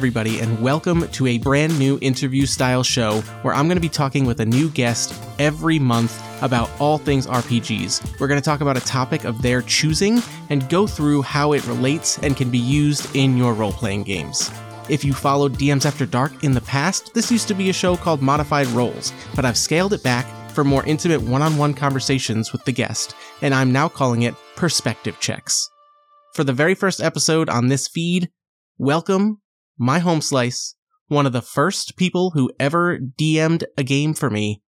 Everybody, and welcome to a brand new interview style show where I'm going to be talking with a new guest every month about all things RPGs. We're going to talk about a topic of their choosing and go through how it relates and can be used in your role playing games. If you followed DMs After Dark in the past, this used to be a show called Modified Roles, but I've scaled it back for more intimate one on one conversations with the guest, and I'm now calling it Perspective Checks. For the very first episode on this feed, welcome my home slice, one of the first people who ever DM'd a game for me,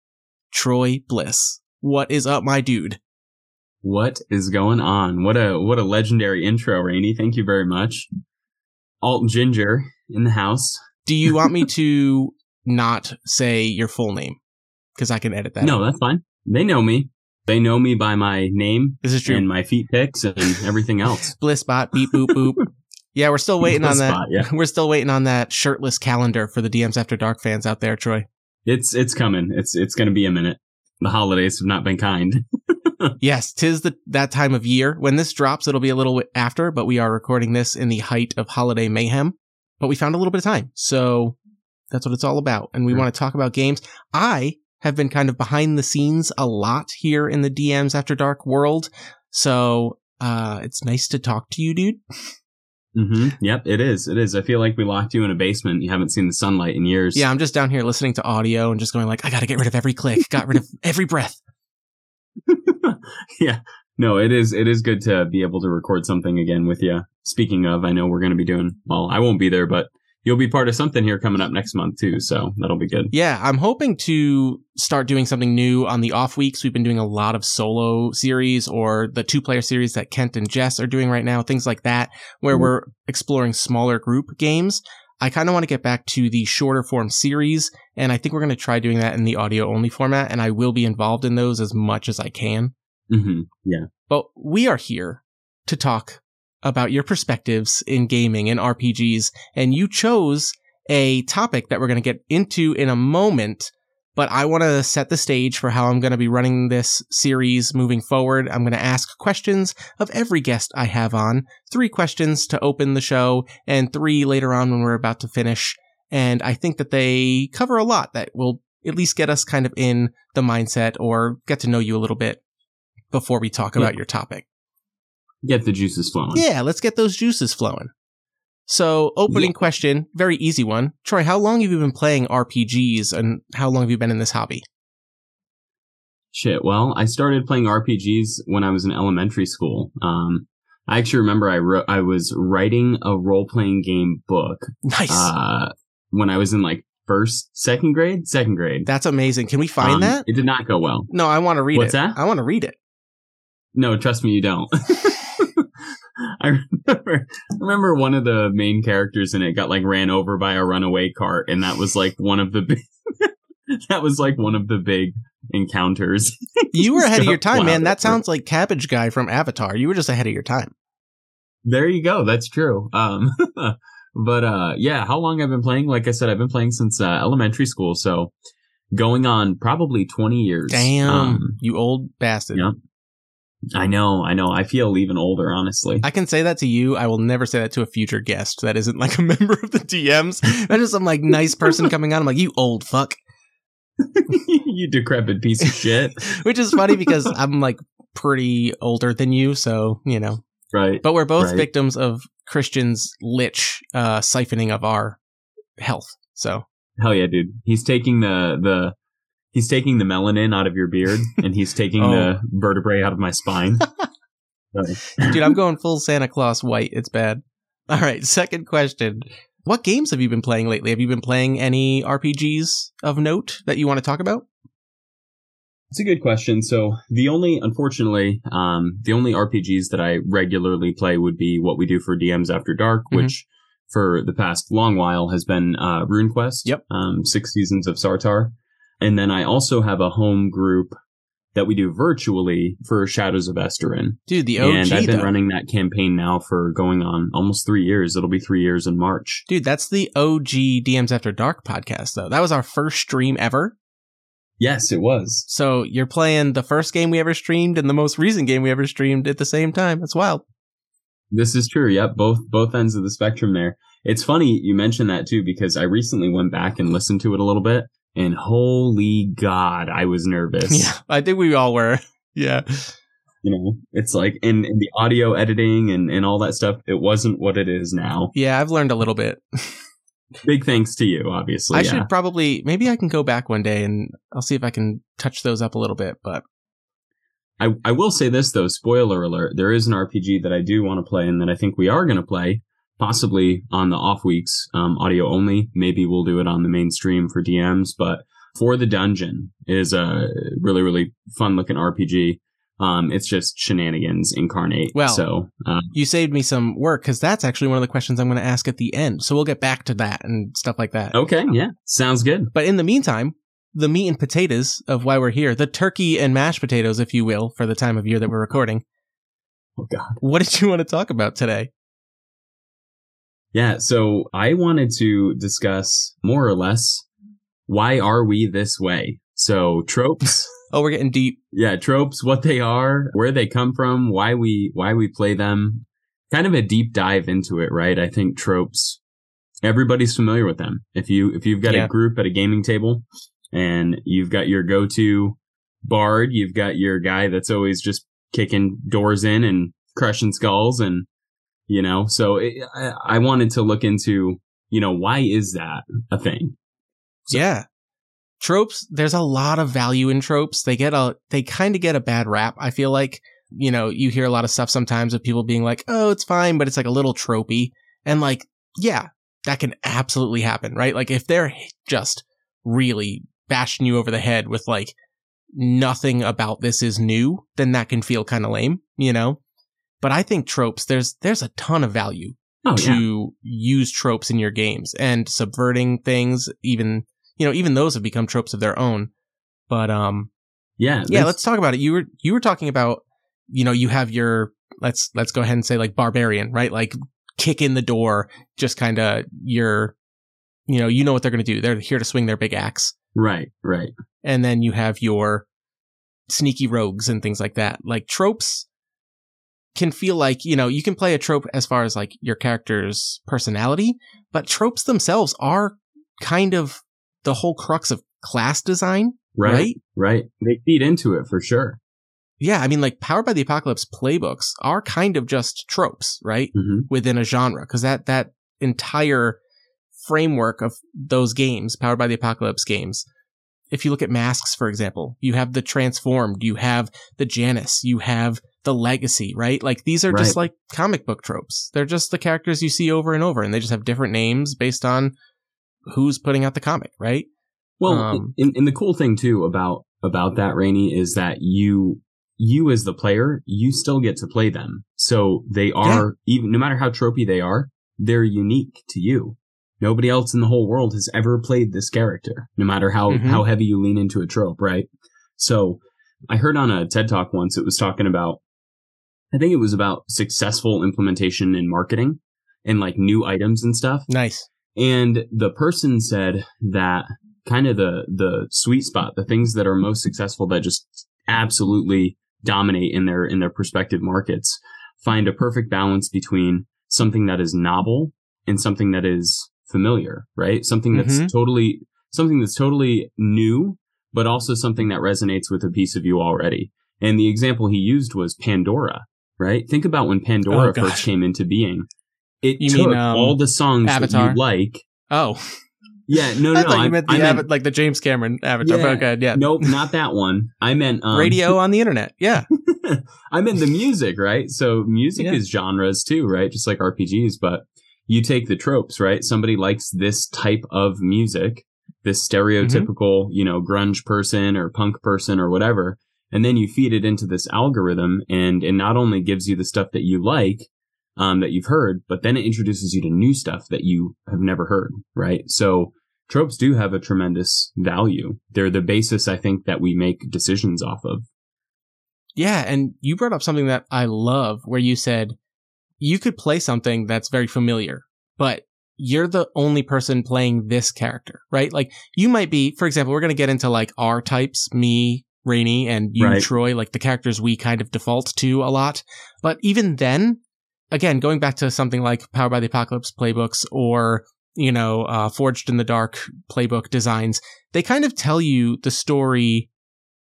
Troy Bliss. What is up, my dude? What is going on? What a what a legendary intro, Rene. Thank you very much. Alt Ginger in the house. Do you want me to not say your full name? Because I can edit that. No, out. that's fine. They know me. They know me by my name This is true. and my feet pics and everything else. Blissbot, beep boop boop. Yeah, we're still waiting on that. Yeah. We're still waiting on that shirtless calendar for the DMs After Dark fans out there, Troy. It's it's coming. It's it's gonna be a minute. The holidays have not been kind. Yes, tis the that time of year. When this drops, it'll be a little bit after, but we are recording this in the height of holiday mayhem. But we found a little bit of time, so that's what it's all about. And we Sure. want to talk about games. I have been kind of behind the scenes a lot here in the DMs After Dark world, so uh, it's nice to talk to you, dude. hmm Yep, it is. It is. I feel like we locked you in a basement. You haven't seen the sunlight in years. Yeah, I'm just down here listening to audio and just going like, I got to get rid of every click, got rid of every breath. yeah. No, it is. It is good to be able to record something again with you. Speaking of, I know we're going to be doing. Well, I won't be there, but you'll be part of something here coming up next month too. So that'll be good. Yeah, I'm hoping to start doing something new on the off weeks. We've been doing a lot of solo series or the two player series that Kent and Jess are doing right now, things like that, where Mhm. we're exploring smaller group games. I kind of want to get back to the shorter form series, and I think we're going to try doing that in the audio only format, and I will be involved in those as much as I can. hmm Yeah. But we are here to talk about your perspectives in gaming and RPGs, and you chose a topic that we're going to get into in a moment. But I want to set the stage for how I'm going to be running this series moving forward. I'm going to ask questions of every guest I have on. Three questions to open the show, and three later on when we're about to finish. And I think that they cover a lot that will at least get us kind of in the mindset or get to know you a little bit before we talk Yeah. about your topic. Get the juices flowing. Yeah, let's get those juices flowing. So, opening Yeah. question, very easy one. Troy, how long have you been playing RPGs and how long have you been in this hobby? Shit. Well, I started playing RPGs when I was in elementary school. Um, I actually remember I wrote, I was writing a role playing game book, Nice. uh, when I was in like first, second grade, second grade. That's amazing. Can we find Um, that? It did not go well. No, I want to read What's it. that? I want to read it. No, trust me, you don't. I remember, remember one of the main characters in it got like ran over by a runaway cart, and that was like one of the big. that was like one of the big encounters. You were ahead of your time, Wow. man. That sounds like Cabbage Guy from Avatar. You were just ahead of your time. There you go. That's true. Um, but uh, yeah, how long I've been playing? Like I said, I've been playing since uh, elementary school, so going on probably twenty years. Damn, Um, you old bastard. yeah. I know, I know. I feel even older, honestly. I can say that to you. I will never say that to a future guest that isn't like a member of the DMs. That is some like nice person coming on. I'm like, you old fuck. you decrepit piece of shit. Which is funny because I'm like pretty older than you, so you know. Right. But we're both Right. victims of Christian's lich uh, siphoning of our health. So Hell yeah, dude. He's taking the the he's taking the melanin out of your beard and he's taking Oh. the vertebrae out of my spine. Dude, I'm going full Santa Claus white. It's bad. All right, second question. What games have you been playing lately? Have you been playing any RPGs of note that you want to talk about? It's a good question. So the only, unfortunately, um, the only RPGs that I regularly play would be what we do for DMs After Dark, Mhm. which for the past long while has been uh, RuneQuest. Yep. Um, six seasons of Sartar, and then I also have a home group that we do virtually for Shadows of Esteren. Dude, the OG and I've been though. running that campaign now for going on almost three years. It'll be three years in March. Dude, that's the OG DMs After Dark podcast though. That was our first stream ever. Yes, it was. So you're playing the first game we ever streamed and the most recent game we ever streamed at the same time. That's wild. This is true. Yep, both both ends of the spectrum there. It's funny you mentioned that too because I recently went back and listened to it a little bit, and holy God, I was nervous. Yeah, I think we all were. Yeah. You know, it's like in, in the audio editing and, and all that stuff, it wasn't what it is now. Yeah, I've learned a little bit. Big thanks to you, obviously. I yeah. should probably maybe I can go back one day and I'll see if I can touch those up a little bit, but I, I will say this though, spoiler alert, there is an RPG that I do want to play and that I think we are going to play, possibly on the off weeks, um, audio only. Maybe we'll do it on the mainstream for DMs, but for the dungeon is a really, really fun looking RPG. Um, it's just shenanigans incarnate. Well, so, uh, you saved me some work because that's actually one of the questions I'm going to ask at the end. So we'll get back to that and stuff like that. okay. Yeah. Sounds good. But in the meantime, the meat and potatoes of why we're here, the turkey and mashed potatoes, if you will, for the time of year that we're recording. Oh God. What did you want to talk about today? Yeah. So I wanted to discuss more or less why are we this way? So tropes. Oh, we're getting deep. yeah, tropes, what they are, where they come from, why we why we play them. Kind of a deep dive into it, right? I think tropes everybody's familiar with them. If you if you've got Yeah. a group at a gaming table and you've got your go-to bard, you've got your guy that's always just kicking doors in and crushing skulls and you know, so it, I, I wanted to look into, you know, why is that a thing? Yeah. Tropes, there's a lot of value in tropes. They get a, they kind of get a bad rap. I feel like, you know, you hear a lot of stuff sometimes of people being like, oh, it's fine, but it's like a little tropey. And like, yeah, that can absolutely happen, right? Like if they're just really bashing you over the head with like nothing about this is new, then that can feel kind of lame, you know? But I think tropes, there's, there's a ton of value Oh to use tropes in your games and subverting things even you know even those have become tropes of their own. But um yeah, yeah let's talk about it. You were you were talking about you know you have your let's let's go ahead and say like barbarian right? Like kick in the door just kind of your you know you know what they're going to do. They're here to swing their big axe. Right, right. and then you have your sneaky rogues and things like that. Like tropes can feel like, you know, you can play a trope as far as like your character's personality, but tropes themselves are kind of the whole crux of class design, Right, right? right. They feed into it for sure. Yeah, I mean like Powered by the Apocalypse playbooks are kind of just tropes, right? hmm Within a genre cuz that that entire framework of those games, Powered by the Apocalypse games, if you look at masks, for example, you have the transformed, you have the Janus, you have the legacy, right? Like these are just like comic book tropes. They're just the characters you see over and over, and they just have different names based on who's putting out the comic, right? Well, Um, and, and the cool thing too about about that, Rene, is that you you as the player, you still get to play them. So they are even no matter how tropey they are, they're unique to you. Nobody else in the whole world has ever played this character, no matter how Mhm. how heavy you lean into a trope, right? So I heard on a TED talk once it was talking about I think it was about successful implementation in marketing and like new items and stuff. Nice. And the person said that kind of the the sweet spot, the things that are most successful that just absolutely dominate in their in their prospective markets, find a perfect balance between something that is novel and something that is familiar, right? Something that's Mhm. totally something that's totally new, but also something that resonates with a piece of you already. And the example he used was Pandora, right? Think about when Pandora Oh, first came into being. It You took mean, um, all the songs Avatar? that you like. Oh, Yeah, no, no, I no. I, meant the I meant, Ava- like the James Cameron Avatar. Yeah. Okay, yeah. nope, not that one. I meant um, Radio on the internet. Yeah. I meant the music, right? So music Yeah. is genres too, right? Just like RPGs, but you take the tropes, right? Somebody likes this type of music, this stereotypical, Mm-hmm. you know, grunge person or punk person or whatever, and then you feed it into this algorithm, and it not only gives you the stuff that you like, um, that you've heard, but then it introduces you to new stuff that you have never heard, right? So tropes do have a tremendous value. They're the basis, I think, that we make decisions off of. Yeah, and you brought up something that I love where you said you could play something that's very familiar, but you're the only person playing this character, right? Like you might be, for example, we're going to get into like our types, me, Rene, and you, Right. Troy, like the characters we kind of default to a lot. But even then, again, going back to something like Powered by the Apocalypse playbooks or, you know, uh, Forged in the Dark playbook designs, they kind of tell you the story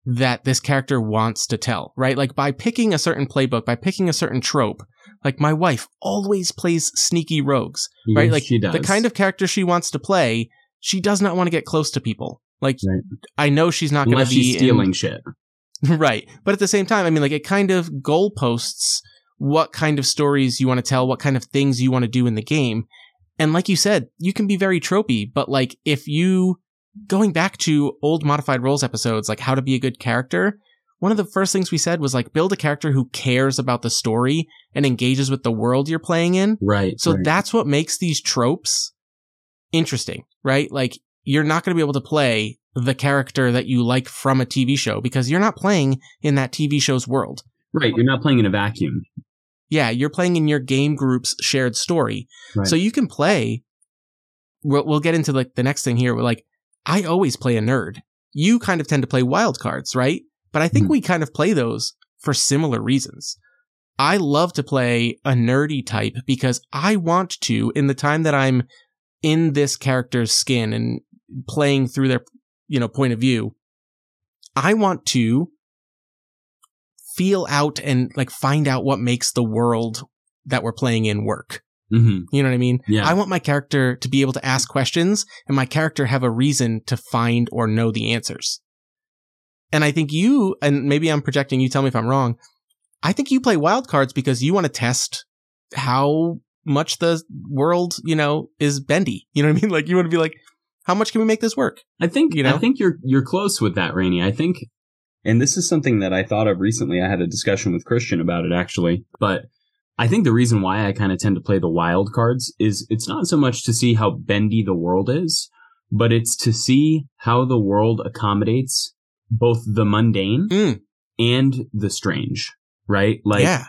that this character wants to tell, right? Like by picking a certain playbook, by picking a certain trope, like my wife always plays sneaky rogues, right? Yes, like she does. the kind of character she wants to play, she does not want to get close to people. Like Right. I know she's not going to be she's in- stealing shit. right. But at the same time, I mean, like it kind of goalposts what kind of stories you want to tell, what kind of things you want to do in the game. And like you said, you can be very tropey, but like if you going back to old modified roles episodes, like how to be a good character, one of the first things we said was like build a character who cares about the story and engages with the world you're playing in. Right. So right. that's what makes these tropes interesting, right? Like you're not going to be able to play the character that you like from a TV show because you're not playing in that TV show's world. right. You're not playing in a vacuum. Yeah, you're playing in your game group's shared story. Right. So you can play. We'll, we'll get into like the next thing here. We're like, I always play a nerd. You kind of tend to play wild cards, right? But I think Hmm. we kind of play those for similar reasons. I love to play a nerdy type because I want to, in the time that I'm in this character's skin and playing through their, you know, point of view, I want to feel out and like find out what makes the world that we're playing in work. hmm You know what I mean? Yeah. I want my character to be able to ask questions and my character have a reason to find or know the answers. And I think you, and maybe I'm projecting, you tell me if I'm wrong. I think you play wild cards because you want to test how much the world, you know, is bendy. You know what I mean? Like you want to be like, how much can we make this work? I think You know? I think you're you're close with that, Rene. I think, and this is something that I thought of recently. I had a discussion with Christian about it actually, but I think the reason why I kind of tend to play the wild cards is it's not so much to see how bendy the world is, but it's to see how the world accommodates both the mundane Mm. and the strange. Right? Like yeah.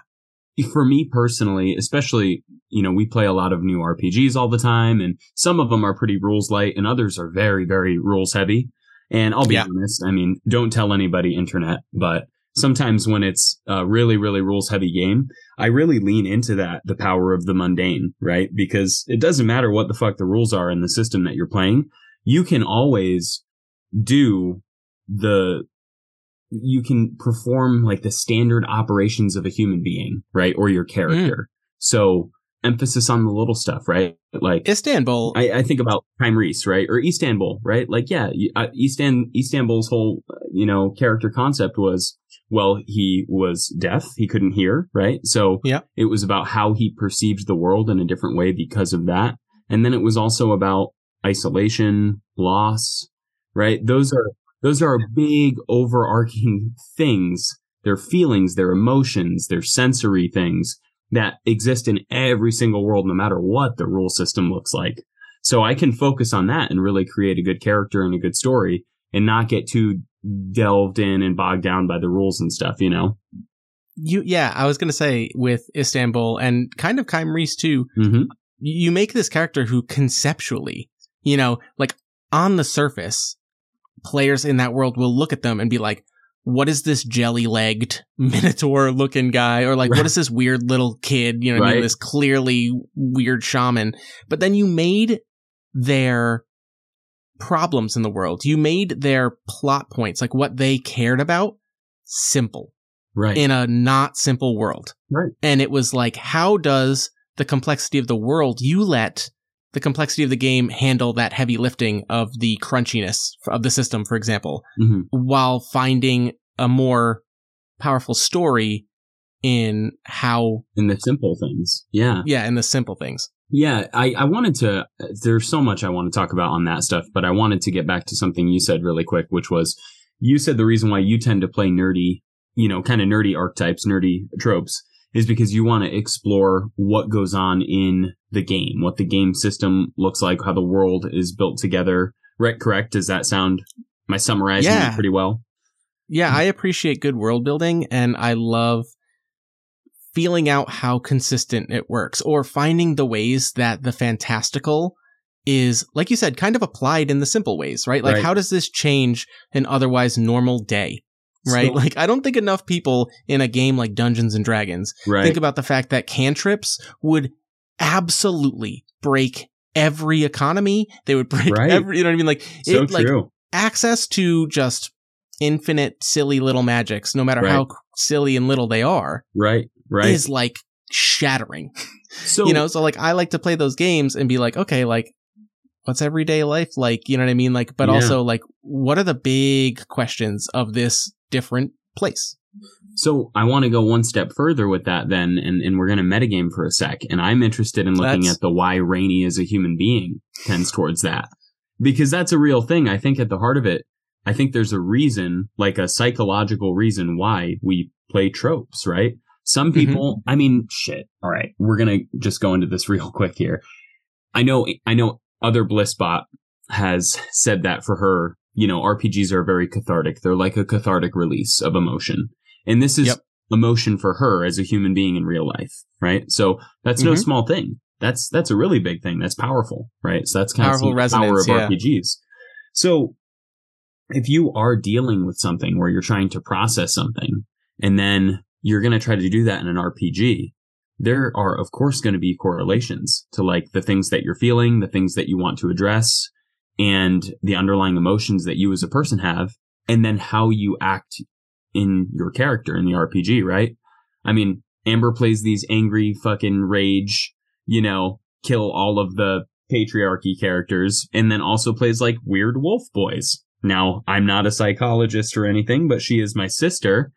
for me personally, especially, you know, we play a lot of new RPGs all the time, and some of them are pretty rules light, and others are very, very rules heavy. And I'll be Yeah. honest, I mean, don't tell anybody internet, but sometimes when it's a really, really rules heavy game, I really lean into that, the power of the mundane, right? Because it doesn't matter what the fuck the rules are in the system that you're playing. You can always do the you can perform like the standard operations of a human being, right? Or your character. So emphasis on the little stuff, right? Like Istanbul. I, I think about Time Reese, right? Or Istanbul, right? Like, yeah, you- uh, Istan, Istanbul's whole, uh, you know, character concept was, well, he was deaf. He couldn't hear, right? So Yeah. it was about how he perceived the world in a different way because of that. And then it was also about isolation, loss, right? Those are, those are big overarching things. They're feelings, they're emotions, they're sensory things that exist in every single world, no matter what the rule system looks like. So I can focus on that and really create a good character and a good story and not get too delved in and bogged down by the rules and stuff, you know? you, yeah, I was going to say with Istanbul and kind of Kym Reese too, Mm-hmm. you make this character who conceptually, you know, like on the surface, players in that world will look at them and be like, what is this jelly legged minotaur looking guy? Or like, what is this weird little kid? You know what I mean? This clearly weird shaman. But then you made their problems in the world. You made their plot points, like what they cared about, simple Right. in a not simple world. Right. And it was like, how does the complexity of the world, you let the complexity of the game handle that heavy lifting of the crunchiness of the system, for example, hmm while finding a more powerful story in how, In the simple things. Yeah. yeah, in the simple things. Yeah. I, I wanted to, there's so much I want to talk about on that stuff, but I wanted to get back to something you said really quick, which was you said the reason why you tend to play nerdy, you know, kind of nerdy archetypes, nerdy tropes is because you want to explore what goes on in the game, what the game system looks like, how the world is built together. Right? Correct? Does that sound, am I summarizing Yeah. pretty well? Yeah, I appreciate good world building and I love feeling out how consistent it works or finding the ways that the fantastical is, like you said, kind of applied in the simple ways, right? Like, Right. how does this change an otherwise normal day? Right? So- like I don't think enough people in a game like Dungeons and Dragons right. think about the fact that cantrips would absolutely break every economy. They would break Right. every, you know what I mean? Like, so it, like true. access to just infinite silly little magics, no matter Right. how silly and little they are, right. Right. is like shattering. so you know, so like I like to play those games and be like, okay, like what's everyday life like? You know what I mean? Like, but Yeah. also like, what are the big questions of this different place? So I want to go one step further with that then, and, and we're going to metagame for a sec. And I'm interested in looking That's- at the why Rene as a human being tends towards that. Because that's a real thing. I think at the heart of it, I think there's a reason, like a psychological reason why we play tropes, right? Some Mm-hmm. people, I mean, shit. All right. We're going to just go into this real quick here. I know, I know other Blissbot has said that for her, you know, RPGs are very cathartic. They're like a cathartic release of emotion. And this is Yep. emotion for her as a human being in real life, right? So that's no Mhm. small thing. That's that's a really big thing. That's powerful, right? So that's kind Powerful of some power of yeah. RPGs. So if you are dealing with something where you're trying to process something and then you're going to try to do that in an RPG, there are of course going to be correlations to like the things that you're feeling, the things that you want to address, and the underlying emotions that you as a person have, and then how you act in your character in the RPG, right? I mean, Amber plays these angry fucking rage, you know, kill all of the patriarchy characters, and then also plays like weird wolf boys. Now, I'm not a psychologist or anything, but she is my sister.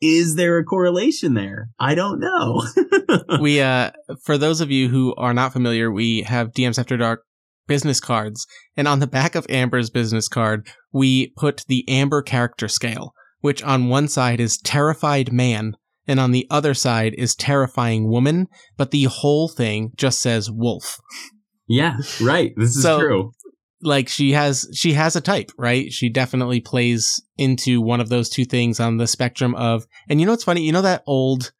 Is there a correlation there? I don't know. we uh for those of you who are not familiar we have dms after dark business cards and on the back of amber's business card we put the amber character scale which on one side is terrified man and on the other side is terrifying woman but the whole thing just says wolf yeah, right. This is So- true. Like she has she has a type right she definitely plays into one of those two things on the spectrum of and you know what's funny you know that old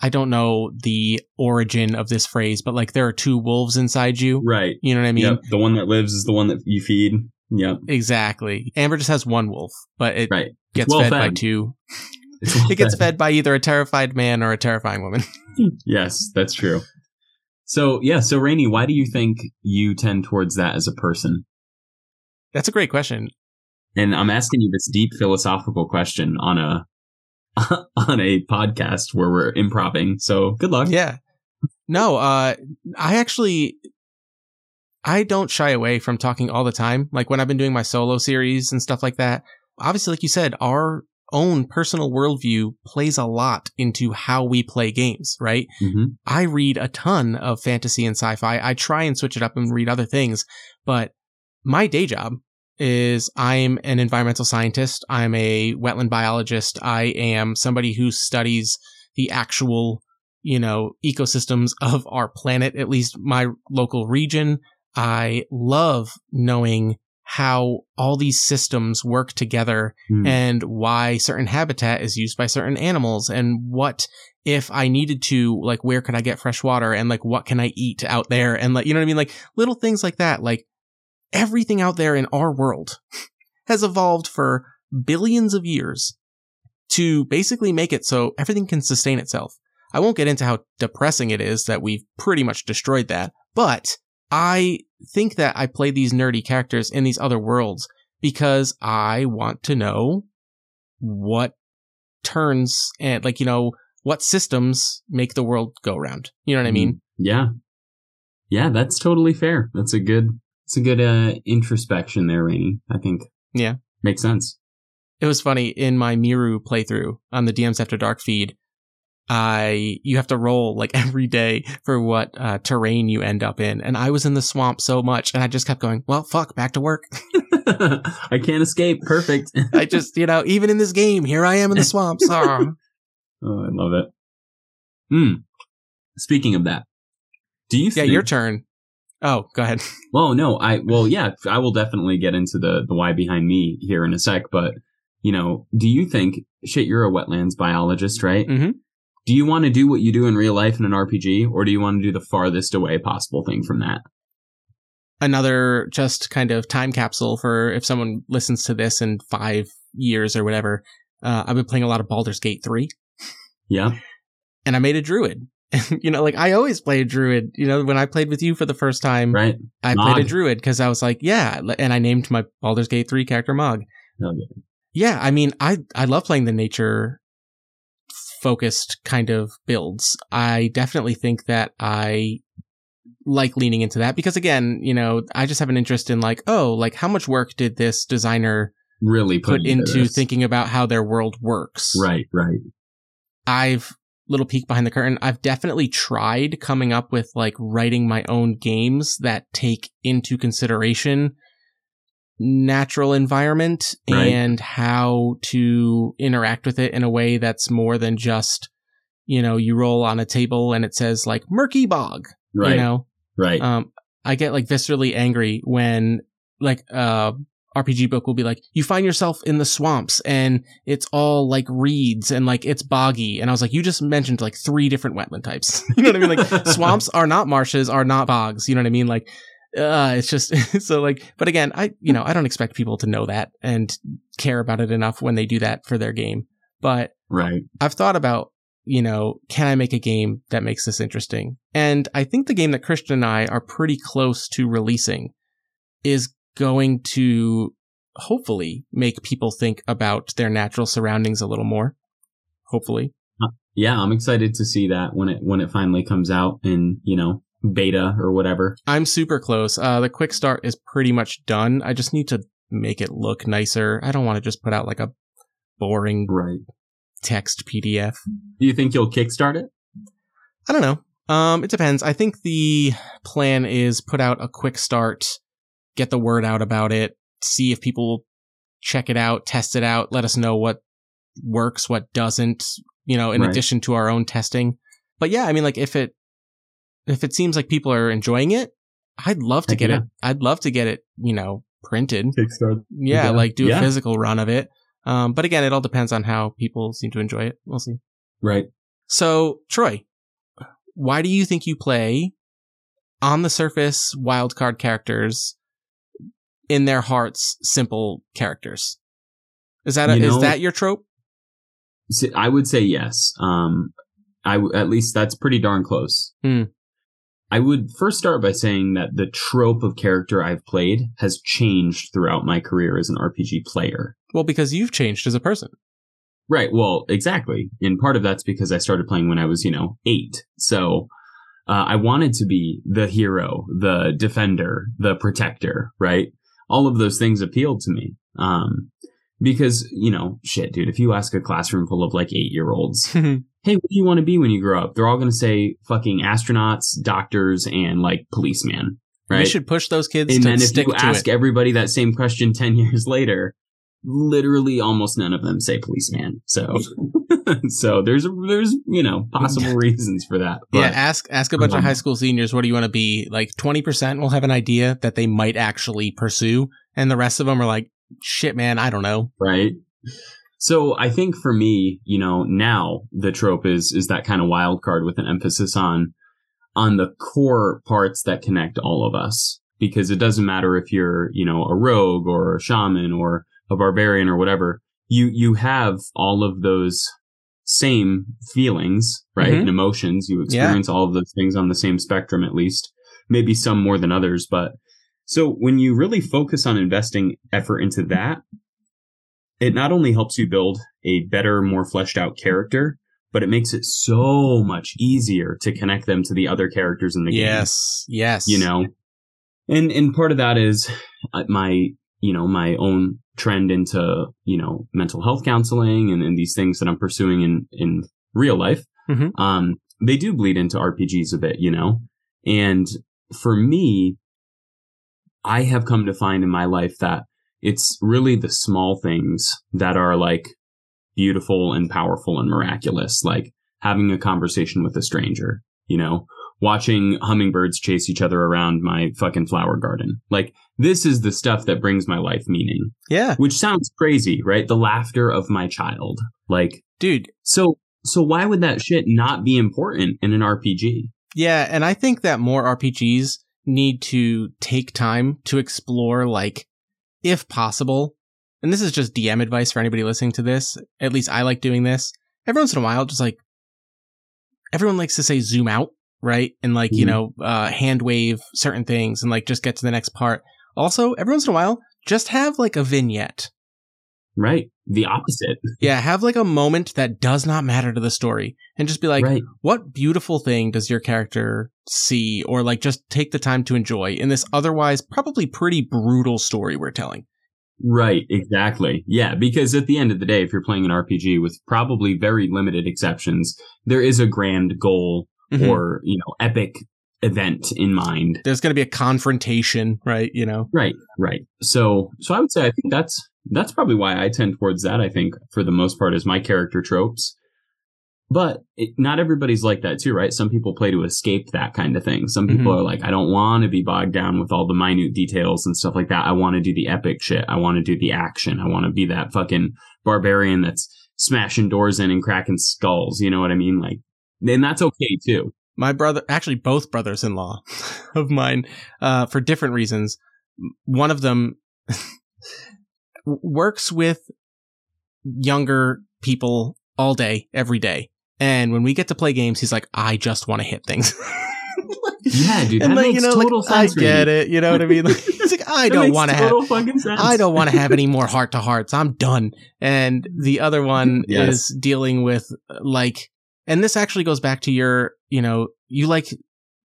i don't know the origin of this phrase but like there are two wolves inside you Right. you know what i mean yep. The one that lives is the one that you feed. Yep. exactly amber just has one wolf but it Right. gets well fed, by two well it gets fed by either a terrified man or a terrifying woman Yes, that's true. So yeah, so Rene, why do you think you tend towards that as a person? That's a great question And I'm asking you this deep philosophical question on a on a podcast where we're improving. So good luck. Yeah. No, uh I actually I don't shy away from talking all the time. Like when I've been doing my solo series and stuff like that. Obviously, like you said, our own personal worldview plays a lot into how we play games, right? hmm I read a ton of fantasy and sci-fi. I try and switch it up and read other things, but my day job is I'm an environmental scientist. I'm a wetland biologist. I am somebody who studies the actual, you know, ecosystems of our planet, at least my local region. I love knowing how all these systems work together Hmm. and why certain habitat is used by certain animals and what if I needed to, like, where could I get fresh water and like, what can I eat out there? And like, you know what I mean? Like little things like that. Like everything out there in our world has evolved for billions of years to basically make it so everything can sustain itself. I won't get into how depressing it is that we've pretty much destroyed that, but I think that I play these nerdy characters in these other worlds because I want to know what turns and like, you know, what systems make the world go round. You know what I mean? Mm-hmm. Yeah. Yeah, that's totally fair. That's a good it's a good uh introspection there, Rene. I think. Yeah. Makes sense. It was funny in my Miru playthrough on the DMs After Dark feed. I you have to roll like every day for what uh, terrain you end up in, and I was in the swamp so much, and I just kept going. Well, fuck, back to work. I can't escape. Perfect. I just you know even in this game, here I am in the swamps. Ah. Oh, I love it. Hmm. Speaking of that, do you yeah, think your turn. Oh, go ahead. Well, no, I well, yeah, I will definitely get into the the why behind me here in a sec. But you know, do you think shit? You're a wetlands biologist, right? Mhm. Do you want to do what you do in real life in an RPG, or do you want to do the farthest away possible thing from that? Another just kind of time capsule for if someone listens to this in five years or whatever. Uh, I've been playing a lot of Baldur's Gate 3 Yeah. and I made a druid. you know, like I always play a druid. You know, when I played with you for the first time, Right. I played a druid because I was like, yeah, and I named my Baldur's Gate 3 character Mog. Oh, yeah. Yeah, I mean, I I love playing the nature focused kind of builds. I definitely think that I like leaning into that because again, you know, I just have an interest in like, oh, like how much work did this designer Really put into this. thinking about how their world works? Right. Right. I've little peek behind the curtain. I've definitely tried coming up with like writing my own games that take into consideration natural environment Right. and how to interact with it in a way that's more than just, you know, you roll on a table and it says like murky bog, Right. you know? right. Um, I get like viscerally angry when like uh RPG book will be like, you find yourself in the swamps and it's all like reeds and like it's boggy. And I was like, you just mentioned like three different wetland types. you know what I mean? Like swamps are not marshes, are not bogs. You know what I mean? Like, uh, it's just so like, but again, I, you know, I don't expect people to know that and care about it enough when they do that for their game. But right. I've thought about, you know, can I make a game that makes this interesting? And I think the game that Christian and I are pretty close to releasing is going to hopefully make people think about their natural surroundings a little more. Hopefully. Yeah. I'm excited to see that when it when it finally comes out in you know beta or whatever. I'm super close. Uh, the quick start is pretty much done. I just need to make it look nicer. I don't want to just put out like a boring Right. text PDF. Do you think you'll kickstart it? I don't know. Um, it depends. I think the plan is put out a quick start, get the word out about it, see if people check it out, test it out, let us know what works, what doesn't, you know, in Right. addition to our own testing. But yeah, I mean, like if it, if it seems like people are enjoying it, I'd love to Heck get yeah. it. I'd love to get it, you know, printed. Kickstart. Yeah, Yeah. like do a physical run of it. Um, but again, it all depends on how people seem to enjoy it. We'll see. Right. So, Troy, why do you think you play on the surface wildcard characters in their hearts simple characters? Is that a, You is that your trope? I would say yes. Um, I w- at least that's pretty darn close. Hmm. I would first start by saying that the trope of character I've played has changed throughout my career as an RPG player. Well, because you've changed as a person. Right. Well, exactly. And part of that's because I started playing when I was, you know, eight. So uh, I wanted to be the hero, the defender, the protector, right? All of those things appealed to me. Um, because, you know, shit, dude, if you ask a classroom full of like eight year olds, hey, what do you want to be when you grow up? They're all going to say fucking astronauts, doctors, and like policeman, right? We should push those kids and then if you ask it. everybody that same question 10 years later literally almost none of them say policeman so so there's there's you know possible reasons for that yeah, but ask ask a bunch of um, high school seniors what do you want to be? Like 20% will have an idea that they might actually pursue and the rest of them are like shit man, I don't know. right so i think for me you know now the trope is is that kind of wild card with an emphasis on on the core parts that connect all of us because it doesn't matter if you're you know a rogue or a shaman or a barbarian or whatever you you have all of those same feelings right Mhm. and emotions you experience all of those things on the same spectrum at least maybe some more than others but so when you really focus on investing effort into that it not only helps you build a better more fleshed out character but it makes it so much easier to connect them to the other characters in the game Yes. Yes. you know and and part of that is uh, my you know my own trend into you know mental health counseling and, and these things that i'm pursuing in in real life Mhm. um they do bleed into rpgs a bit you know and for me i have come to find in my life that it's really the small things that are like beautiful and powerful and miraculous like having a conversation with a stranger you know watching hummingbirds chase each other around my fucking flower garden. Like this is the stuff that brings my life meaning, Yeah. which sounds crazy, right? The laughter of my child. Like Dude, so so why would that shit not be important in an RPG? Yeah, and I think that more RPGs need to take time to explore, like, if possible, and this is just DM advice for anybody listening to this. At least I like doing this. Every once in a while, just like everyone likes to say zoom out, right? And like, you Mhm. know, uh, hand wave certain things and like just get to the next part. Also, every once in a while, just have like a vignette. Right. The opposite. Yeah, have like a moment that does not matter to the story and just be like, right. what beautiful thing does your character see or like just take the time to enjoy in this otherwise probably pretty brutal story we're telling. Right, exactly. Yeah, because at the end of the day, if you're playing an RPG with probably very limited exceptions, there is a grand goal Mhm. or, you know, epic event in mind. There's going to be a confrontation, right? You know, Right, right. So, so I would say I think that's that's probably why I tend towards that. I think for the most part is my character tropes. But it, not everybody's like that too, right? Some people play to escape that kind of thing. Some people Mhm. are like, I don't want to be bogged down with all the minute details and stuff like that. I want to do the epic shit. I want to do the action. I want to be that fucking barbarian that's smashing doors in and cracking skulls. You know what I mean? Like, and that's okay too. my brother, actually both brothers-in-law of mine, uh, for different reasons. One of them works with younger people all day, every day. And when we get to play games, he's like, I just want to hit things. Yeah, dude, that like, makes you know, total like, I sense. for get it. You know what I mean? Like, he's like, I don't want to have. I don't want to have any more heart to hearts. I'm done. And the other one Yes. is dealing with uh, like, and this actually goes back to your, you know, you like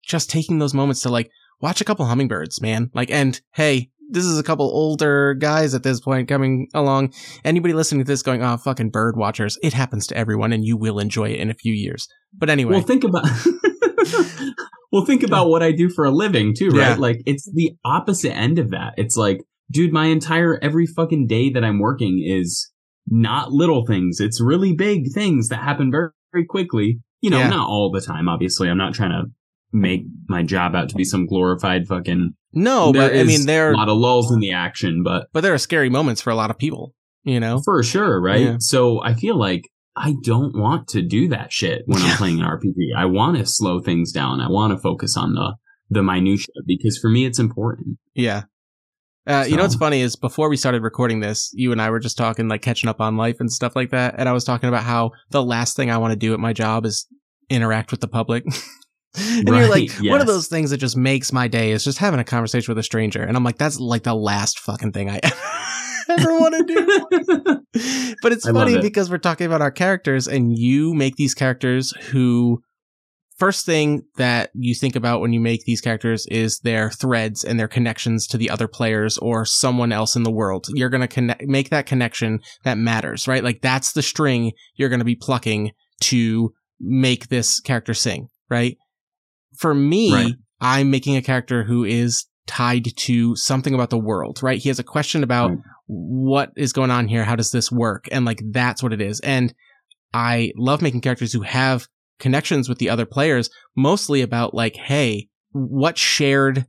just taking those moments to like watch a couple hummingbirds, man. Like, and hey, this is a couple older guys at this point coming along. Anybody listening to this going, oh, fucking bird watchers. It happens to everyone and you will enjoy it in a few years. But anyway, Well, think about. well, think about what I do for a living too, right? Yeah. Like it's the opposite end of that. It's like, dude, my entire every fucking day that I'm working is not little things. It's really big things that happen very, very quickly. You know, Yeah. not all the time. Obviously, I'm not trying to make my job out to be some glorified fucking. no, There but I mean, there, are a lot of lulls in the action, but but there are scary moments for a lot of people, you know? for sure, right? Yeah. So I feel like I don't want to do that shit when I'm playing an RPG. I want to slow things down. I want to focus on the the minutia because for me it's important. Yeah. Uh, You know what's funny is before we started recording this, you and I were just talking, like catching up on life and stuff like that. And I was talking about how the last thing I want to do at my job is interact with the public. and you're like, Right, one of those things that just makes my day is just having a conversation with a stranger. And I'm like, that's like the last fucking thing I ever want to do. but it's I funny it. because we're talking about our characters and you make these characters who first thing that you think about when you make these characters is their threads and their connections to the other players or someone else in the world. You're going to connect, make that connection that matters, right? Like that's the string you're going to be plucking to make this character sing, right? For me, Right. I'm making a character who is tied to something about the world, right? He has a question about Right. what is going on here? How does this work? And like, that's what it is. And I love making characters who have connections with the other players, mostly about like, hey, what shared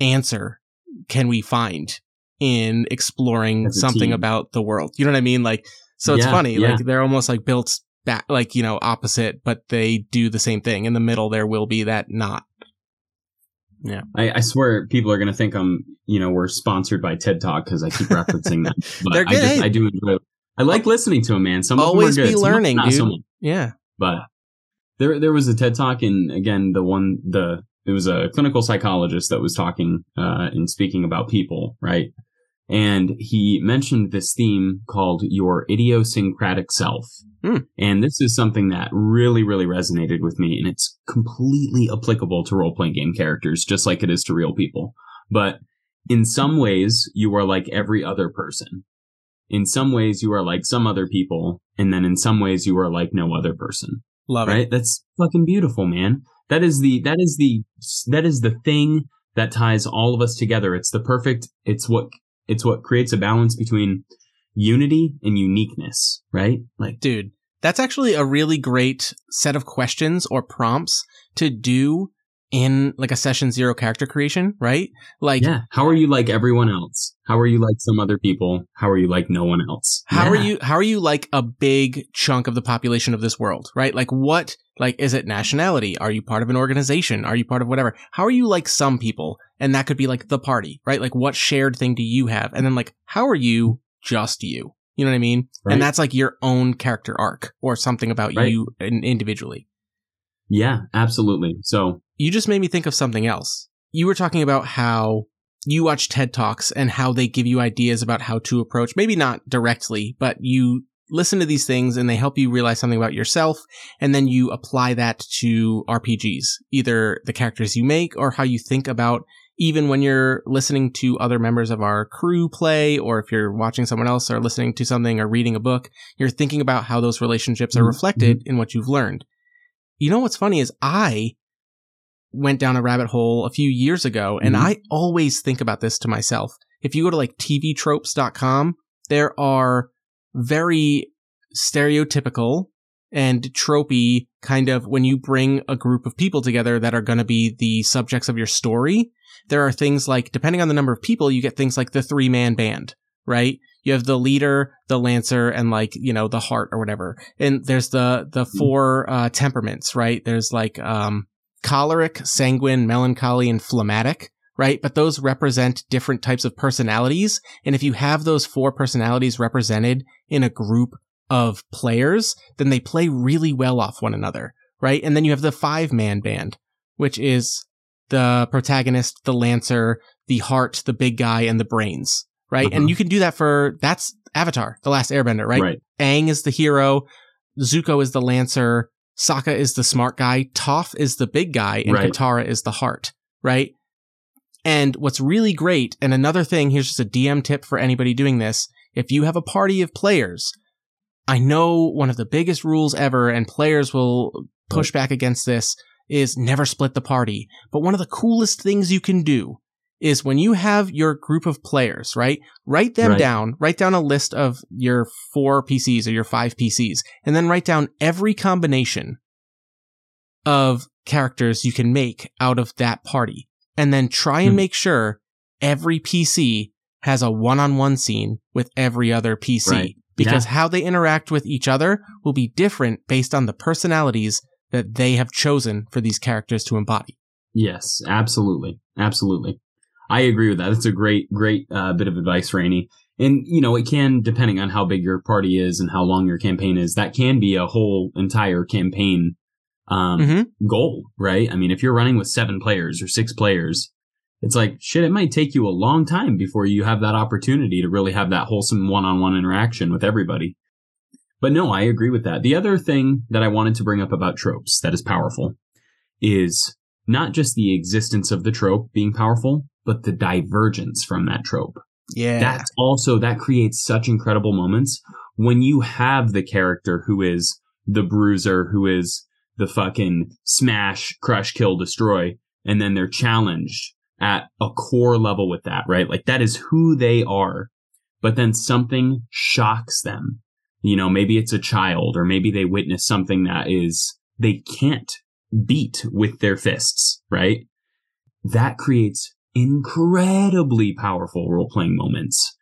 answer can we find in exploring something team. about the world? You know what I mean? Like, so it's Yeah, funny. yeah. Like they're almost like built back, like, you know, opposite, but they do the same thing. In the middle, there will be that knot. I, I swear people are gonna think I'm you know we're sponsored by TED Talk because I keep referencing that. But They're I just good. I do enjoy. It. I like listening to them, man. Some Always them be good. Them learning, not so dude. much. Yeah. but there there was a TED talk and again the one the it was a clinical psychologist that was talking uh and speaking about people right? And he mentioned this theme called your idiosyncratic self. Hmm. and this is something that really really resonated with me and it's completely applicable to role playing game characters just like it is to real people. But in some ways you are like every other person. In some ways you are like some other people and then in some ways you are like no other person Love it. right? That's fucking beautiful man. That is the that is the that is the thing that ties all of us together. It's the perfect it's what it's what creates a balance between unity and uniqueness right? Like Dude, that's actually a really great set of questions or prompts to do in like a session zero character creation, right? Like, yeah how are you like everyone else how are you like some other people how are you like no one else how are you, how are you like a big chunk of the population of this world, right? Like what, like, is it nationality? Are you part of an organization? Are you part of whatever? How are you like some people? And that could be like the party, right? Like what shared thing do you have? And then like, how are you just you. You know what I mean? Right. And that's like your own character arc or something about Right. you individually. Yeah, absolutely. So You just made me think of something else. You were talking about how you watch TED Talks and how they give you ideas about how to approach, maybe not directly, but you listen to these things and they help you realize something about yourself. And then you apply that to RPGs, either the characters you make or how you think about even when you're listening to other members of our crew play, or if you're watching someone else or listening to something or reading a book, you're thinking about how those relationships are Mhm. reflected in what you've learned. You know what's funny is I went down a rabbit hole a few years ago and Mhm. I always think about this to myself. If you go to like tvtropes.com, there are very stereotypical and tropey kind of when you bring a group of people together that are going to be the subjects of your story. There are things like, depending on the number of people, you get things like the three man band, right? You have the leader, the lancer, and like, you know, the heart or whatever. And there's the, the four, uh, temperaments, right? There's like, um, choleric, sanguine, melancholy, and phlegmatic, right? But those represent different types of personalities. And if you have those four personalities represented in a group of players, then they play really well off one another, right? And then you have the five man band, which is the protagonist, the lancer, the heart, the big guy, and the brains, right? Uh-huh. And you can do that for, that's Avatar, The Last Airbender, right? right. Aang is the hero, Zuko is the lancer, Sokka is the smart guy, Toph is the big guy, and Right. Katara is the heart, right? And what's really great, and another thing, here's just a DM tip for anybody doing this. If you have a party of players, I know one of the biggest rules ever, and players will push back against this, is never split the party. But one of the coolest things you can do is when you have your group of players, right? Write them Right. down, write down a list of your four PCs or your five PCs, and then write down every combination of characters you can make out of that party. And then try and Hmm. make sure every PC has a one-on-one scene with every other PC. Right. Because how they interact with each other will be different based on the personalities that they have chosen for these characters to embody. Yes, absolutely, absolutely. I agree with that. That's a great, great uh, bit of advice, Rene. And you know, it can, depending on how big your party is and how long your campaign is, that can be a whole entire campaign um, Mhm. goal, right? I mean, if you're running with seven players or six players, it's like shit. It might take you a long time before you have that opportunity to really have that wholesome one-on-one interaction with everybody. But no, I agree with that. The other thing that I wanted to bring up about tropes that is powerful is not just the existence of the trope being powerful, but the divergence from that trope. Yeah. That's also, that creates such incredible moments when you have the character who is the bruiser, who is the fucking smash, crush, kill, destroy, and then they're challenged at a core level with that, right? Like that is who they are. But then something shocks them. You know, maybe it's a child or maybe they witness something that is, they can't beat with their fists, right? That creates incredibly powerful role playing moments.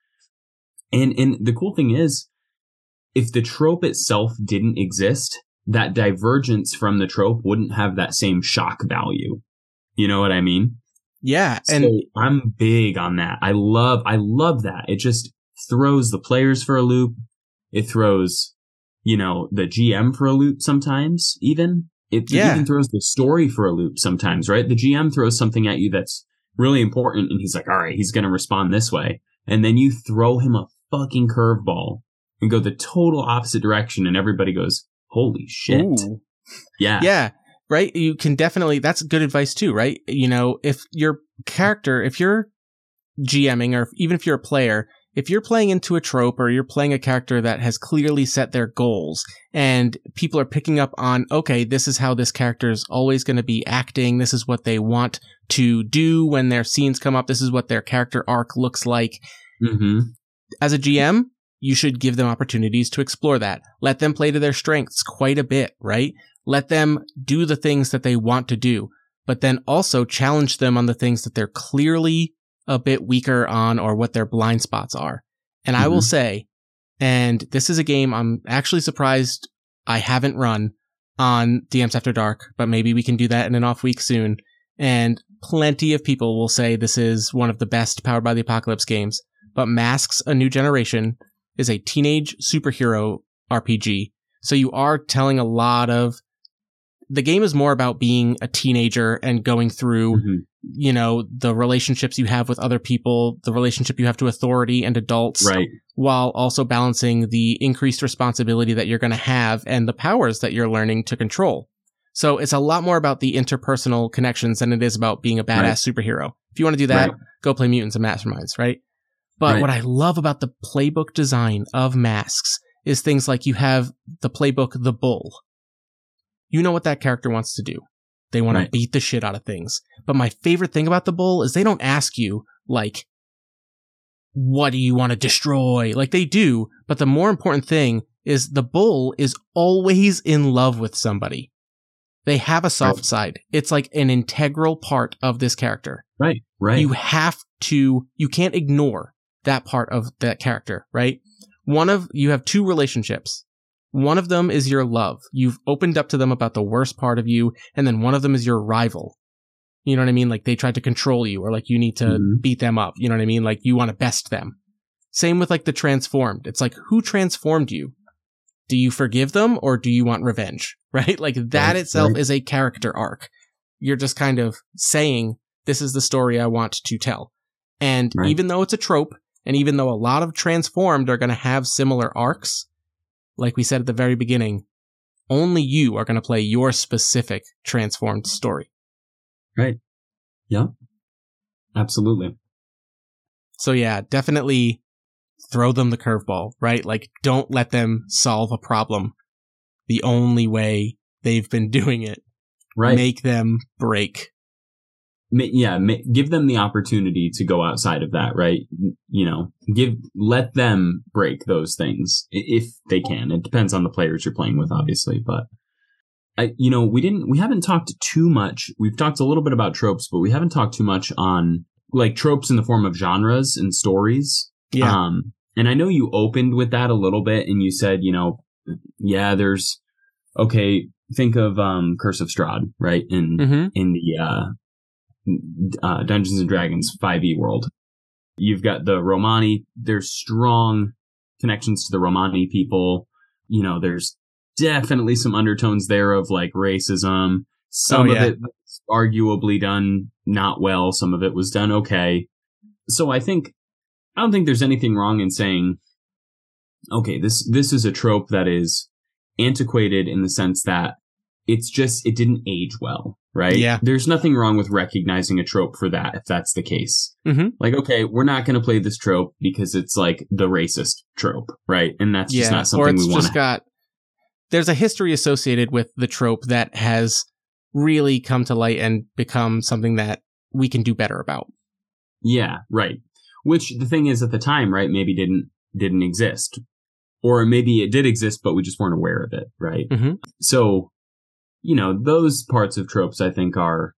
And, and the cool thing is, if the trope itself didn't exist, that divergence from the trope wouldn't have that same shock value. You know what I mean? yeah. And so I'm big on that. I love, I love that. It just throws the players for a loop. It throws, you know, the GM for a loop sometimes, even. It Yeah. even throws the story for a loop sometimes, right? The GM throws something at you that's really important and he's like, all right, he's going to respond this way. And then you throw him a fucking curveball and go the total opposite direction and everybody goes, holy shit. Ooh. Yeah. Yeah. Right. You can definitely, that's good advice too, right? You know, if your character, if you're GMing or even if you're a player, if you're playing into a trope or you're playing a character that has clearly set their goals and people are picking up on, okay, this is how this character is always going to be acting. This is what they want to do when their scenes come up. This is what their character arc looks like. Mm-hmm. As a GM, you should give them opportunities to explore that. Let them play to their strengths quite a bit, right? Let them do the things that they want to do, but then also challenge them on the things that they're clearly a bit weaker on or what their blind spots are. And I will Mhm. say, and this is a game I'm actually surprised I haven't run on DMs After Dark, but maybe we can do that in an off week soon. And plenty of people will say this is one of the best Powered by the Apocalypse games. but Masks: A New Generation is a teenage superhero RPG. So you are telling a lot of the game is more about being a teenager and going through, Mhm. You know, the relationships you have with other people, the relationship you have to authority and adults, Right. while also balancing the increased responsibility that you're going to have and the powers that you're learning to control. So it's a lot more about the interpersonal connections than it is about being a badass superhero. If you want to do that, Right. go play Mutants and Masterminds, right? But Right. what I love about the playbook design of masks is things like you have the playbook The Bull. You know what that character wants to do. They want Right. to beat the shit out of things. But my favorite thing about the Bull is they don't ask you, like, what do you want to destroy? Like they do, but the more important thing is the Bull is always in love with somebody. They have a soft Right. side. It's like an integral part of this character. Right. Right. You have to, you can't ignore that part of that character, right? One of, you have two relationships. One of them is your love. You've opened up to them about the worst part of you, and then one of them is your rival. You know what I mean? Like they tried to control you, or like you need to Mhm. beat them up. You know what I mean? Like you want to best them. Same with like the transformed. It's like, who transformed you? Do you forgive them or do you want revenge? Right? Like that Right, itself right. is a character arc. You're just kind of saying, this is the story I want to tell. And Right. even though it's a trope, and even though a lot of transformed are going to have similar arcs, like we said at the very beginning, only you are going to play your specific transformed story. Right. Yeah. Absolutely. So yeah, definitely throw them the curveball, right? Like don't let them solve a problem the only way they've been doing it. Right. Make them break. Yeah. Give them the opportunity to go outside of that. Right. You know, give, let them break those things if they can. It depends on the players you're playing with, obviously, but. I, you know, we didn't, we haven't talked too much. We've talked a little bit about tropes, but we haven't talked too much on like tropes in the form of genres and stories. Yeah. Um, and I know you opened with that a little bit and you said, you know, yeah, there's, okay, think of, um, Curse of Strahd, right? In, mm-hmm. in the, uh, uh, Dungeons and Dragons 5e world. You've got the Romani. There's strong connections to the Romani people. You know, there's definitely some undertones there of like racism. Some Oh, yeah. of it was arguably done not well. Some of it was done okay. So I think, I don't think there's anything wrong in saying, okay, this, this is a trope that is antiquated in the sense that it's just, it didn't age well, right? Yeah. There's nothing wrong with recognizing a trope for that if that's the case. Mhm. Like, okay, we're not going to play this trope because it's like the racist trope, right? And that's just yeah. not or something it's we want just got, there's a history associated with the trope that has really come to light and become something that we can do better about. Yeah, right. Which the thing is at the time, right, maybe didn't didn't exist. Or maybe it did exist but we just weren't aware of it, right? Mhm. So, you know, those parts of tropes I think are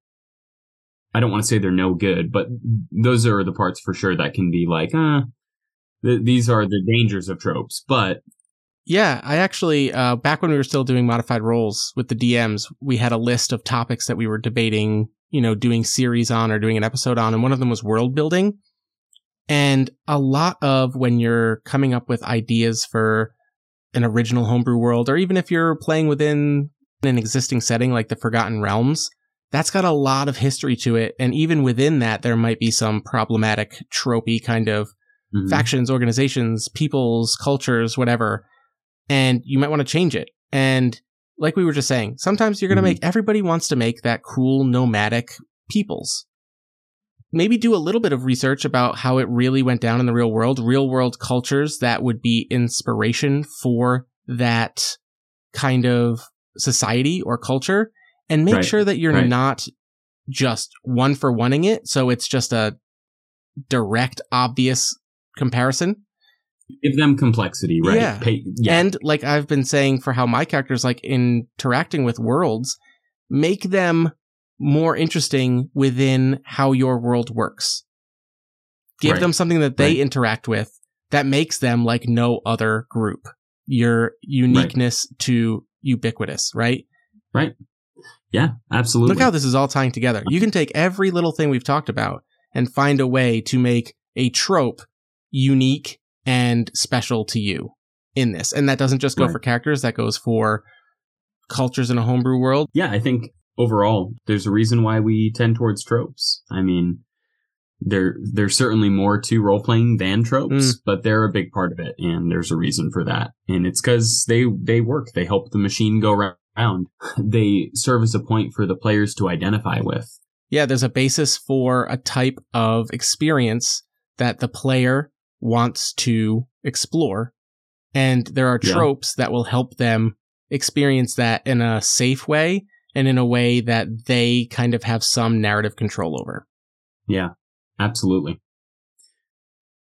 I don't want to say they're no good, but those are the parts for sure that can be like, uh th- these are the dangers of tropes. But Yeah, I actually, uh, back when we were still doing modified roles with the DMs, we had a list of topics that we were debating, you know, doing series on or doing an episode on, and one of them was world building. And a lot of when you're coming up with ideas for an original homebrew world, or even if you're playing within an existing setting like the Forgotten Realms, that's got a lot of history to it. And even within that, there might be some problematic, tropey kind of mhm, factions, organizations, peoples, cultures, whatever, and you might want to change it. And like we were just saying, sometimes you're going to Mhm. make everybody wants to make that cool nomadic peoples. Maybe do a little bit of research about how it really went down in the real world, real world cultures that would be inspiration for that kind of society or culture and make Right, sure that you're right. not just one for oneing it. So it's just a direct, obvious comparison. give them complexity, right? Yeah. Pay, yeah. And like I've been saying for how my characters like interacting with worlds, make them more interesting within how your world works. Give Right. them something that they interact with that makes them like no other group. Your uniqueness to ubiquitous, right? Right. Yeah, absolutely. Look how this is all tying together. You can take every little thing we've talked about and find a way to make a trope unique and special to you in this. And that doesn't just go Right. for characters, that goes for cultures in a homebrew world. Yeah, I think overall there's a reason why we tend towards tropes. I mean, there there's certainly more to role playing than tropes, Mm. but they're a big part of it, and there's a reason for that. And it's because they they work. They help the machine go round. They serve as a point for the players to identify with. Yeah, there's a basis for a type of experience that the player wants to explore. And there are Yeah. tropes that will help them experience that in a safe way and in a way that they kind of have some narrative control over. Yeah, absolutely.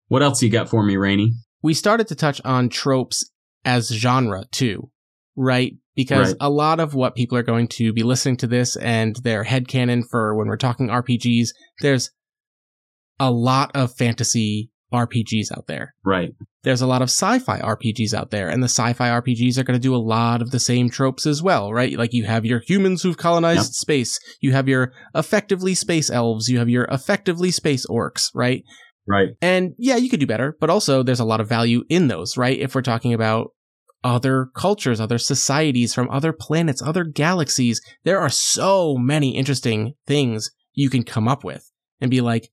What else you got for me, Rene? we started to touch on tropes as genre too, right? Because Right. a lot of what people are going to be listening to this and their headcanon for when we're talking RPGs, there's a lot of fantasy RPGs out there. Right. There's a lot of sci-fi RPGs out there, and the sci-fi RPGs are going to do a lot of the same tropes as well, right? Like you have your humans who've colonized Yep. space, you have your effectively space elves, you have your effectively space orcs, right? Right. And yeah, you could do better, but also there's a lot of value in those, right? If we're talking about other cultures, other societies from other planets, other galaxies, there are so many interesting things you can come up with and be like,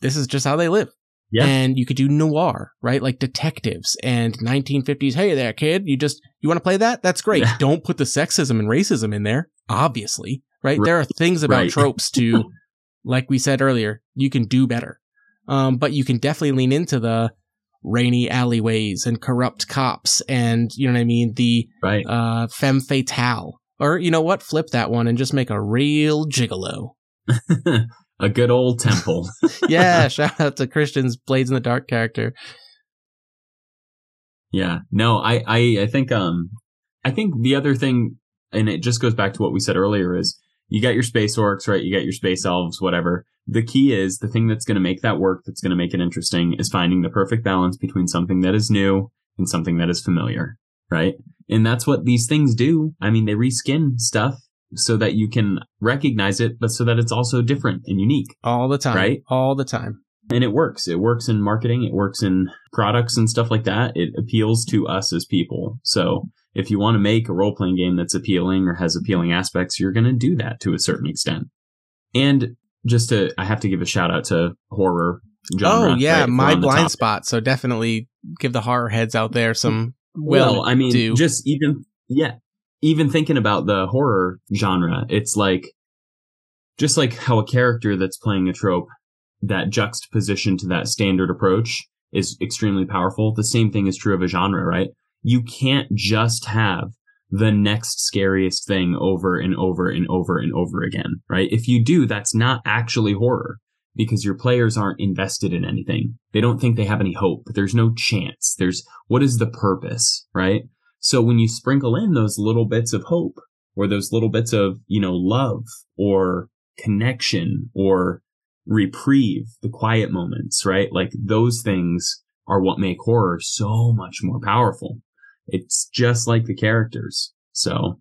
this is just how they live. Yeah. And you could do noir, right? Like detectives and 1950s. Hey there, kid. You just, you want to play that? That's great. Don't put the sexism and racism in there, obviously, right? Right. There are things about Right. tropes to, like we said earlier, you can do better. Um, but you can definitely lean into the rainy alleyways and corrupt cops and, you know what I mean? The, Right. uh, femme fatale. Or, you know what? Flip that one and just make a real gigolo. a good old temple. Yeah. shout out to Christian's Blades in the Dark character. Yeah. No, I, I, I think, um, I think the other thing, and it just goes back to what we said earlier is you got your space orcs, right? You got your space elves, whatever. The key is the thing that's going to make that work, that's going to make it interesting is finding the perfect balance between something that is new and something that is familiar, right? And that's what these things do. I mean, they reskin stuff so that you can recognize it, but so that it's also different and unique. All the time. Right? All the time. and it works. It works in marketing. It works in products and stuff like that. It appeals to us as people. So if you want to make a role playing game that's appealing or has appealing aspects, you're going to do that to a certain extent. And just to, I have to give a shout out to horror. Genre, oh, yeah. right? My blind topic. spot. So definitely give the horror heads out there some Well, I mean, do. just even yeah, even thinking about the horror genre, it's like just like how a character that's playing a trope, that juxtaposition to that standard approach is extremely powerful. The same thing is true of a genre, right? You can't just have the next scariest thing over and over and over and over again, right? If you do, that's not actually horror because your players aren't invested in anything. They don't think they have any hope. There's no chance. There's what is the purpose, right? So when you sprinkle in those little bits of hope or those little bits of, you know, love or connection or reprieve, the quiet moments, right? Like those things are what make horror so much more powerful. It's just like the characters. So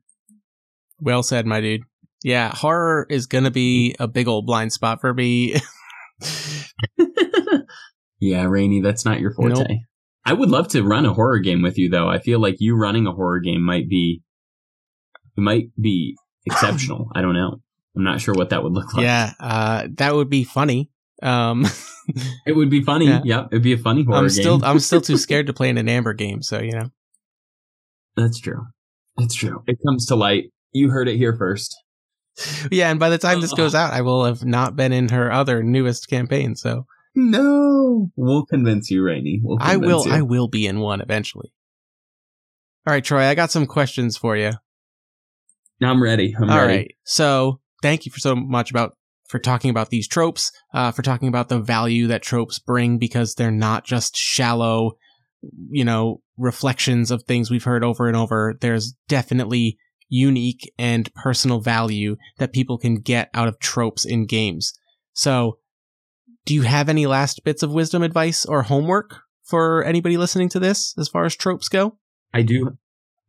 Well said, my dude. Yeah, horror is gonna be a big old blind spot for me. yeah, Rene, that's not your forte. Nope. I would love to run a horror game with you though. I feel like you running a horror game might be it might be exceptional. I don't know. I'm not sure what that would look like. yeah, uh, that would be funny. Um, It would be funny. Yeah. Yep, it'd be a funny horror I'm game. still I'm still too scared to play in an Amber game, so you know. That's true. That's true. It comes to light. You heard it here first. Yeah, and by the time this goes out, I will have not been in her other newest campaign, so No, we'll convince you, Rene. We'll I will You. I will be in one eventually. All right, Troy, I got some questions for you. I'm ready. I'm All ready. right. So thank you for so much about for talking about these tropes, uh, for talking about the value that tropes bring because they're not just shallow, you know, reflections of things we've heard over and over. There's definitely unique and personal value that people can get out of tropes in games. So do you have any last bits of wisdom advice or homework for anybody listening to this as far as tropes go? I do.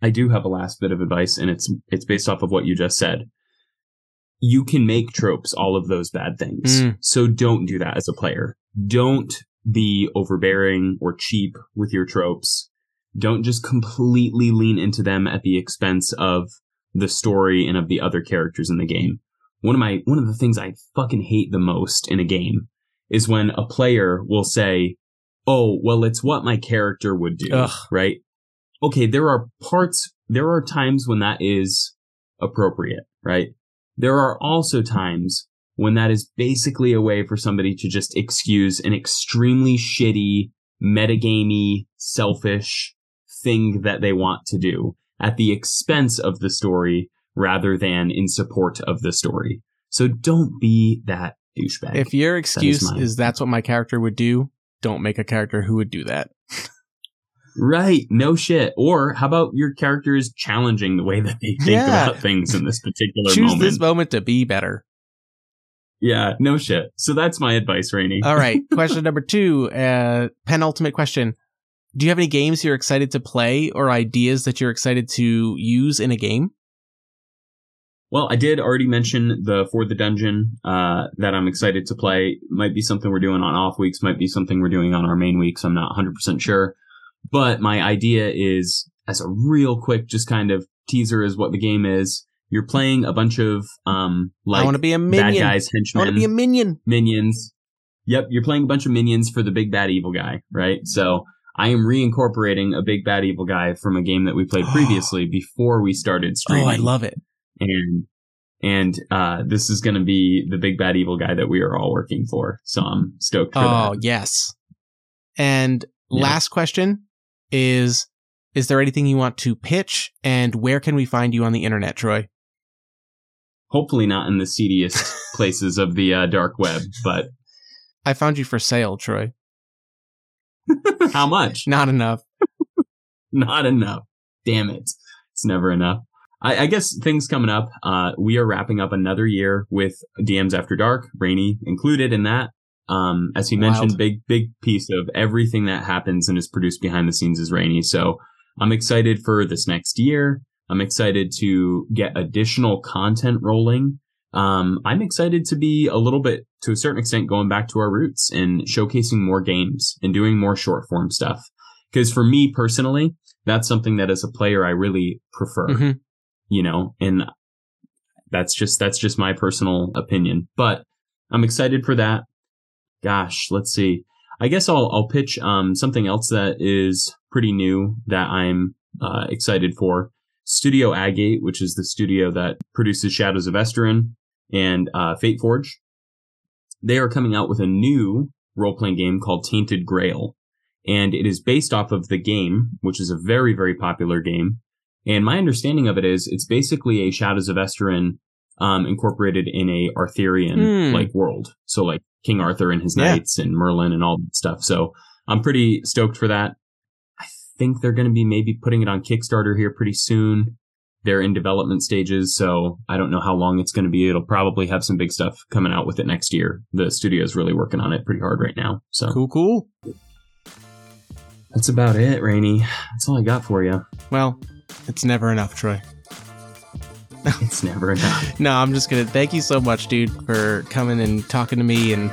I do have a last bit of advice, and it's it's based off of what you just said. You can make tropes all of those bad things. Mm. So don't do that as a player. Don't be overbearing or cheap with your tropes. Don't just completely lean into them at the expense of the story and of the other characters in the game. One of my one of the things I fucking hate the most in a game is when a player will say, "Oh, well, it's what my character would do." Ugh. Right? Okay, there are parts there are times when that is appropriate, right? There are also times when that is basically a way for somebody to just excuse an extremely shitty, metagamey, selfish thing that they want to do at the expense of the story rather than in support of the story. So don't be that douchebag. If your excuse mine. is that's what my character would do, don't make a character who would do that. right, no shit. Or how about your character is challenging the way that they think Yeah. about things in this particular Choose moment? this moment to be better. yeah, no shit. So that's my advice, Rene. All right. question number two, uh, penultimate question. Do you have any games you're excited to play or ideas that you're excited to use in a game? Well, I did already mention the For the Dungeon uh, that I'm excited to play. Might be something we're doing on off weeks, might be something we're doing on our main weeks. I'm not 100% sure. But my idea is, as a real quick, just kind of teaser is what the game is. You're playing a bunch of um, like I want to be a bad minion. guys, I want to be a minion. minions. Yep, you're playing a bunch of minions for the big bad evil guy, right? So I am reincorporating a big bad evil guy from a game that we played previously before we started streaming Oh, I love it. And and uh, this is going to be the big bad evil guy that we are all working for. So I'm stoked for Oh, that. yes. And Yeah. last question is Is there anything you want to pitch? And where can we find you on the internet, Troy? Hopefully not in the seediest places of the uh, dark web, but I found you for sale, Troy. how much? Not enough. Not enough. Damn it. It's never enough. I, I guess things coming up. Uh, we are wrapping up another year with DMs After Dark, Rene included in that. Um, as he mentioned, big, big piece of everything that happens and is produced behind the scenes is Rene. So I'm excited for this next year. I'm excited to get additional content rolling. Um, I'm excited to be a little bit, to a certain extent, going back to our roots and showcasing more games and doing more short form stuff. Because for me personally, that's something that as a player I really prefer, Mhm. You know, and that's just that's just my personal opinion. But I'm excited for that. Gosh, let's see. I guess I'll I'll pitch um something else that is pretty new that I'm uh, excited for. Studio Agate, which is the studio that produces Shadows of Esteren and uh, Fateforge, they are coming out with a new role playing game called Tainted Grail and it is based off of the game, which is a very, very popular game. And my understanding of it is it's basically a Shadows of Esteren um, incorporated in a Arthurian Hmm. like world. So like King Arthur and his Yeah. knights and Merlin and all that stuff. So I'm pretty stoked for that. I think they're going to be maybe putting it on Kickstarter here pretty soon. They're in development stages, so I don't know how long it's going to be. It'll probably have some big stuff coming out with it next year. The studio is really working on it pretty hard right now. So Cool, cool. that's about it, Rene. That's all I got for you. Well, it's never enough, Troy. It's never enough. No, I'm just gonna thank you so much, dude, for coming and talking to me and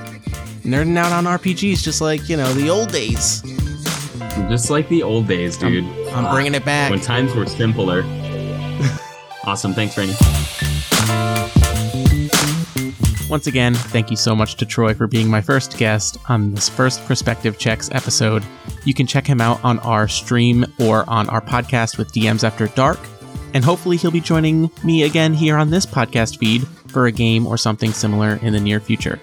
nerding out on RPGs, just like you know the old days. Just like the old days, dude. I'm bringing it back. when times were simpler. awesome. Thanks, Rene. Once again, thank you so much to Troy for being my first guest on this first Perspective Checks episode. You can check him out on our stream or on our podcast with DMs After Dark. And hopefully, he'll be joining me again here on this podcast feed for a game or something similar in the near future.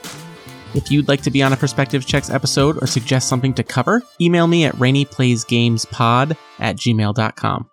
If you'd like to be on a Perspective Checks episode or suggest something to cover, email me at rainyplaysgamespod at gmail.com.